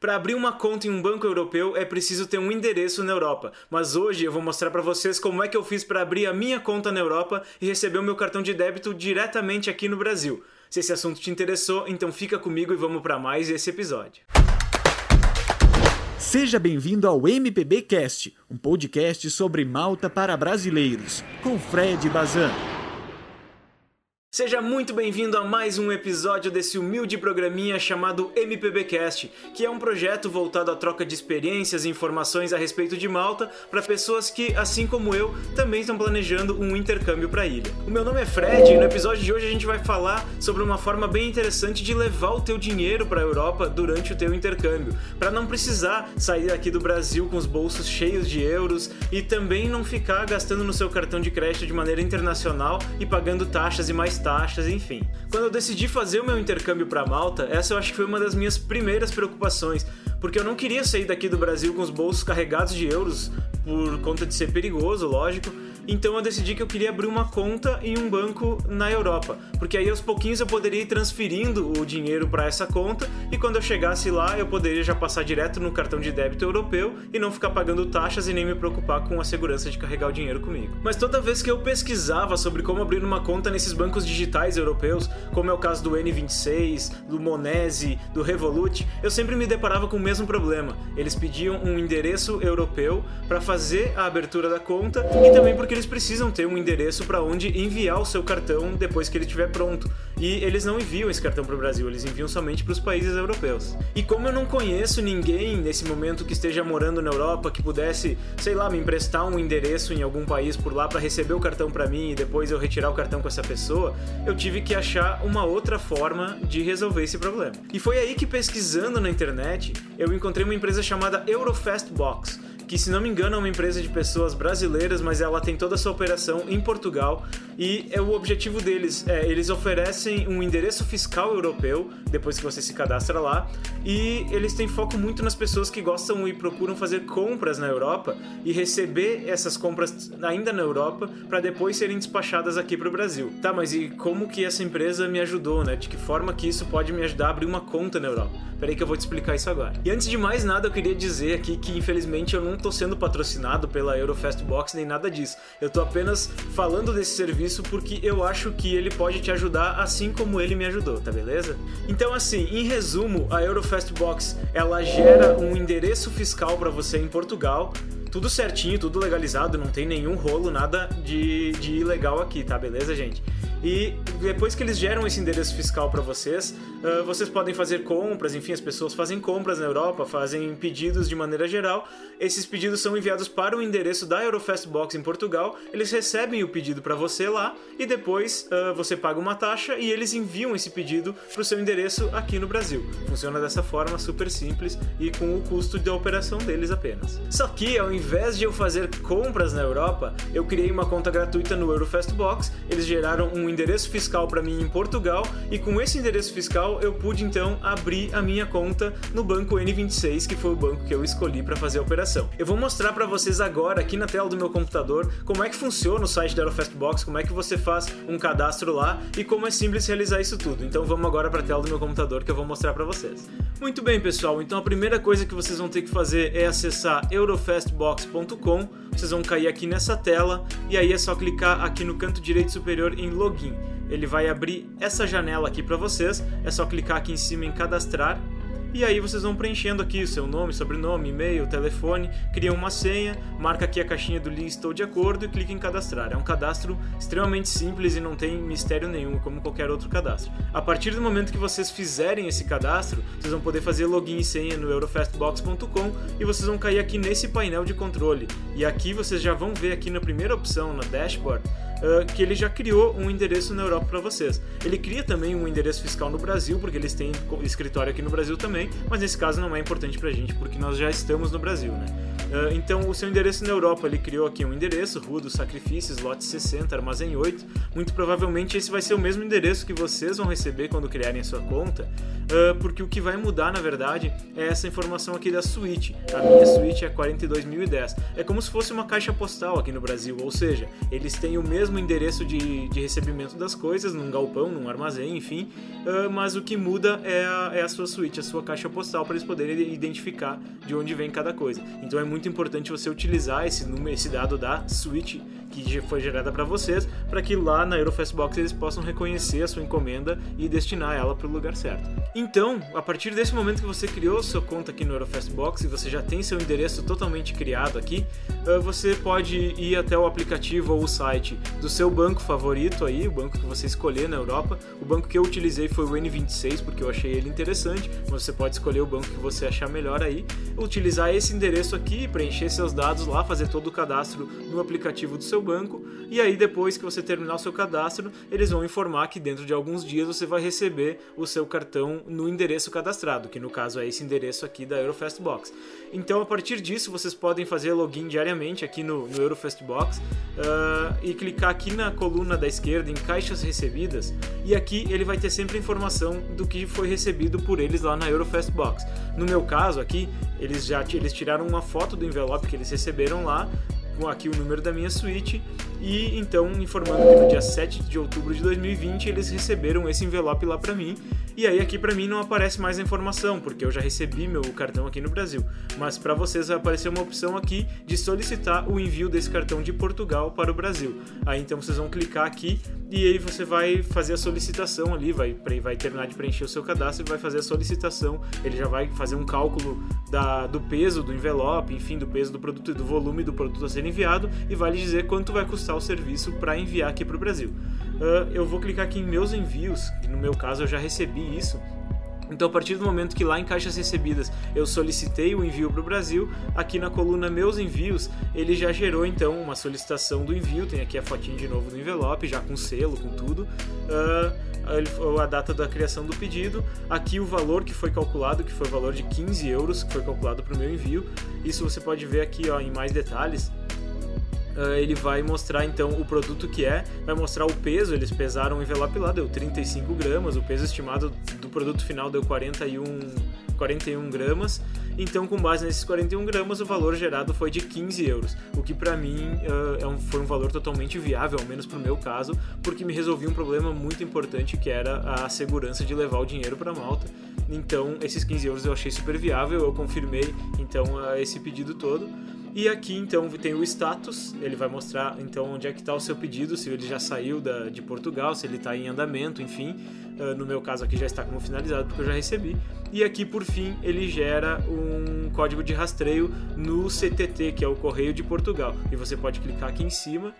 Para abrir uma conta em um banco europeu é preciso ter um endereço na Europa, mas hoje eu vou mostrar para vocês como é que eu fiz para abrir a minha conta na Europa e receber o meu cartão de débito diretamente aqui no Brasil. Se esse assunto te interessou, então fica comigo e vamos para mais esse episódio. Seja bem-vindo ao MPB Cast, um podcast sobre Malta para brasileiros, com Fred Bazan. Seja muito bem-vindo a mais um episódio desse humilde programinha chamado MPBcast, que é um projeto voltado à troca de experiências e informações a respeito de Malta para pessoas que, assim como eu, também estão planejando um intercâmbio para a ilha. O meu nome é Fred e no episódio de hoje a gente vai falar sobre uma forma bem interessante de levar o teu dinheiro para a Europa durante o teu intercâmbio, para não precisar sair aqui do Brasil com os bolsos cheios de euros e também não ficar gastando no seu cartão de crédito de maneira internacional e pagando taxas e mais taxas, enfim. Quando eu decidi fazer o meu intercâmbio para Malta, essa eu acho que foi uma das minhas primeiras preocupações, porque eu não queria sair daqui do Brasil com os bolsos carregados de euros por conta de ser perigoso, lógico então eu decidi que eu queria abrir uma conta em um banco na Europa, porque aí aos pouquinhos eu poderia ir transferindo o dinheiro para essa conta e quando eu chegasse lá eu poderia já passar direto no cartão de débito europeu e não ficar pagando taxas e nem me preocupar com a segurança de carregar o dinheiro comigo. Mas toda vez que eu pesquisava sobre como abrir uma conta nesses bancos digitais europeus, como é o caso do N26, do Monese, do Revolut, eu sempre me deparava com o mesmo problema. Eles pediam um endereço europeu para fazer a abertura da conta e também porque eles precisam ter um endereço para onde enviar o seu cartão depois que ele estiver pronto. E eles não enviam esse cartão para o Brasil, eles enviam somente para os países europeus. E como eu não conheço ninguém nesse momento que esteja morando na Europa que pudesse, sei lá, me emprestar um endereço em algum país por lá para receber o cartão para mim e depois eu retirar o cartão com essa pessoa, eu tive que achar uma outra forma de resolver esse problema. E foi aí que pesquisando na internet, eu encontrei uma empresa chamada Eurofast Box que se não me engano é uma empresa de pessoas brasileiras, mas ela tem toda a sua operação em Portugal e é o objetivo deles é eles oferecem um endereço fiscal europeu depois que você se cadastra lá e eles têm foco muito nas pessoas que gostam e procuram fazer compras na Europa e receber essas compras ainda na Europa para depois serem despachadas aqui para o Brasil. Tá, mas e como que essa empresa me ajudou, né? De que forma que isso pode me ajudar a abrir uma conta na Europa? Peraí que eu vou te explicar isso agora. E antes de mais nada, eu queria dizer aqui que infelizmente eu não tô sendo patrocinado pela Eurofast Box nem nada disso. Eu tô apenas falando desse serviço porque eu acho que ele pode te ajudar assim como ele me ajudou, tá beleza? Então assim, em resumo, a Eurofast Box, ela gera um endereço fiscal para você em Portugal tudo certinho, tudo legalizado, não tem nenhum rolo, nada de, de ilegal aqui, tá? Beleza, gente? E depois que eles geram esse endereço fiscal para vocês, uh, vocês podem fazer compras, enfim, as pessoas fazem compras na Europa, fazem pedidos de maneira geral. Esses pedidos são enviados para o endereço da Eurofast Box em Portugal, eles recebem o pedido para você lá e depois uh, você paga uma taxa e eles enviam esse pedido para o seu endereço aqui no Brasil. Funciona dessa forma, super simples e com o custo da operação deles apenas. Só que ao invés de eu fazer compras na Europa, eu criei uma conta gratuita no Eurofast Box, eles geraram um endereço fiscal para mim em Portugal e com esse endereço fiscal eu pude então abrir a minha conta no banco N26, que foi o banco que eu escolhi para fazer a operação. Eu vou mostrar para vocês agora aqui na tela do meu computador como é que funciona o site da Eurofast Box, como é que você faz um cadastro lá e como é simples realizar isso tudo. Então vamos agora para a tela do meu computador que eu vou mostrar para vocês. Muito bem, pessoal. Então a primeira coisa que vocês vão ter que fazer é acessar eurofastbox.com. Vocês vão cair aqui nessa tela e aí é só clicar aqui no canto direito superior em login login. Ele vai abrir essa janela aqui para vocês, é só clicar aqui em cima em cadastrar e aí vocês vão preenchendo aqui o seu nome, sobrenome, e-mail, telefone, criam uma senha, marca aqui a caixinha do link estou de acordo e clica em cadastrar. É um cadastro extremamente simples e não tem mistério nenhum, como qualquer outro cadastro. A partir do momento que vocês fizerem esse cadastro, vocês vão poder fazer login e senha no eurofastbox.com e vocês vão cair aqui nesse painel de controle. E aqui vocês já vão ver aqui na primeira opção, na dashboard, uh, que ele já criou um endereço na Europa para vocês. Ele cria também um endereço fiscal no Brasil, porque eles têm escritório aqui no Brasil também, mas nesse caso não é importante para a gente, porque nós já estamos no Brasil, né? Uh, então, o seu endereço na Europa, ele criou aqui um endereço, Rua dos Sacrifícios, lote 60, armazém 8. Muito provavelmente esse vai ser o mesmo endereço que vocês vão receber quando criarem a sua conta, uh, porque o que vai mudar, na verdade, é essa informação aqui da suíte. A minha suíte é 42010. É como se fosse uma caixa postal aqui no Brasil, ou seja, eles têm o mesmo mesmo endereço de, de recebimento das coisas, num galpão, num armazém, enfim, uh, mas o que muda é a, é a sua suíte, a sua caixa postal, para eles poderem identificar de onde vem cada coisa. Então é muito importante você utilizar esse número, esse dado da suíte que foi gerada para vocês, para que lá na Eurofast Box eles possam reconhecer a sua encomenda e destinar ela para o lugar certo. Então, a partir desse momento que você criou sua conta aqui no Eurofast Box e você já tem seu endereço totalmente criado aqui, ah, você pode ir até o aplicativo ou o site do seu banco favorito aí, o banco que você escolher na Europa. O banco que eu utilizei foi o N26 porque eu achei ele interessante, mas você pode escolher o banco que você achar melhor aí, utilizar esse endereço aqui, preencher seus dados lá, fazer todo o cadastro no aplicativo do seu banco e aí depois que você terminar o seu cadastro, eles vão informar que dentro de alguns dias você vai receber o seu cartão no endereço cadastrado, que no caso é esse endereço aqui da Eurofast Box. Então a partir disso vocês podem fazer login diariamente aqui no, no Eurofast Box uh, e clicar aqui na coluna da esquerda em caixas recebidas e aqui ele vai ter sempre informação do que foi recebido por eles lá na Eurofast Box. No meu caso aqui, eles já eles tiraram uma foto do envelope que eles receberam lá com aqui o número da minha suíte e então informando que no dia 7 de outubro de 2020 eles receberam esse envelope lá para mim e aí aqui para mim não aparece mais a informação, porque eu já recebi meu cartão aqui no Brasil. Mas para vocês vai aparecer uma opção aqui de solicitar o envio desse cartão de Portugal para o Brasil. Aí então vocês vão clicar aqui e aí você vai fazer a solicitação ali, vai, vai terminar de preencher o seu cadastro e vai fazer a solicitação. Ele já vai fazer um cálculo da, do peso do envelope, enfim, do peso do produto e do volume do produto a ser enviado e vai lhe dizer quanto vai custar o serviço para enviar aqui para o Brasil uh, eu vou clicar aqui em meus envios, que no meu caso eu já recebi isso. Então, a partir do momento que lá em caixas recebidas eu solicitei o envio para o Brasil, aqui na coluna Meus Envios, ele já gerou então uma solicitação do envio. Tem aqui a fotinha de novo do envelope, já com selo, com tudo. Uh, a data da criação do pedido. Aqui o valor que foi calculado, que foi o valor de 15 euros, que foi calculado para o meu envio. Isso você pode ver aqui ó, em mais detalhes uh, ele vai mostrar então o produto que é, vai mostrar o peso, eles pesaram o envelope lá, deu 35 gramas, o peso estimado do produto final deu 41, 41 gramas, então com base nesses 41 gramas o valor gerado foi de 15 euros, o que para mim uh, é um, foi um valor totalmente viável, ao menos pro meu caso, porque me resolvia um problema muito importante que era a segurança de levar o dinheiro para Malta, então esses 15 euros eu achei super viável, eu confirmei então uh, esse pedido todo, e aqui então tem o status, ele vai mostrar então onde é que está o seu pedido, se ele já saiu da, de Portugal, se ele está em andamento, enfim. Uh, no meu caso aqui já está como finalizado porque eu já recebi. E aqui por fim ele gera um código de rastreio no CTT, que é o Correio de Portugal. E você pode clicar aqui em cima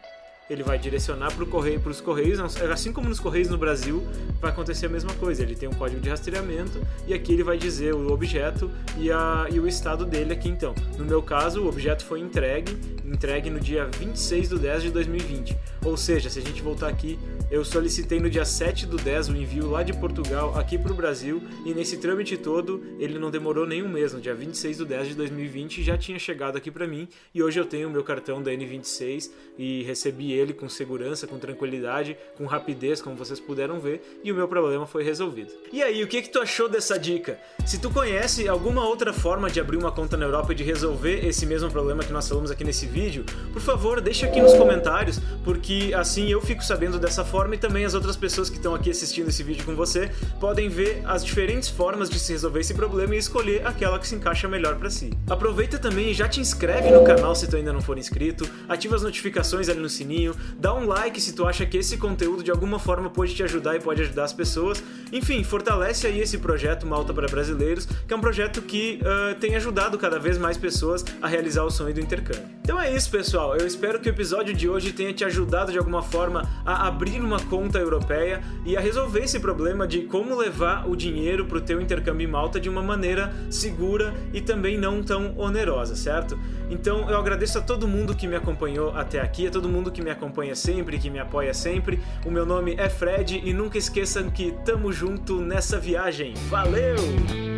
ele vai direcionar para correio, os correios, assim como nos correios no Brasil, vai acontecer a mesma coisa. Ele tem um código de rastreamento e aqui ele vai dizer o objeto e, a, e o estado dele aqui então. No meu caso, o objeto foi entregue, entregue no dia 26 de 10 de 2020. Ou seja, se a gente voltar aqui, eu solicitei no dia 7 do 10 o envio lá de Portugal aqui para o Brasil e nesse trâmite todo ele não demorou nem um mês. No dia 26 do 10 de 2020 já tinha chegado aqui para mim e hoje eu tenho o meu cartão da N26 e recebi ele com segurança, com tranquilidade, com rapidez, como vocês puderam ver, e o meu problema foi resolvido. E aí, o que que tu achou dessa dica? Se tu conhece alguma outra forma de abrir uma conta na Europa e de resolver esse mesmo problema que nós falamos aqui nesse vídeo, por favor, deixa aqui nos comentários, porque assim eu fico sabendo dessa forma e também as outras pessoas que estão aqui assistindo esse vídeo com você podem ver as diferentes formas de se resolver esse problema e escolher aquela que se encaixa melhor para si. Aproveita também e já te inscreve no canal se tu ainda não for inscrito, ativa as notificações ali no sininho, dá um like se tu acha que esse conteúdo de alguma forma pode te ajudar e pode ajudar as pessoas. Enfim, fortalece aí esse projeto Malta para Brasileiros, que é um projeto que uh, tem ajudado cada vez mais pessoas a realizar o sonho do intercâmbio. Então é isso, pessoal. Eu espero que o episódio de hoje tenha te ajudado de alguma forma a abrir uma conta europeia e a resolver esse problema de como levar o dinheiro para o teu intercâmbio em Malta de uma maneira segura e também não tão onerosa, certo? Então eu agradeço a todo mundo que me acompanhou até aqui, a todo mundo que me acompanha sempre, que me apoia sempre. O meu nome é Fred e nunca esqueçam que tamo junto nessa viagem. Valeu!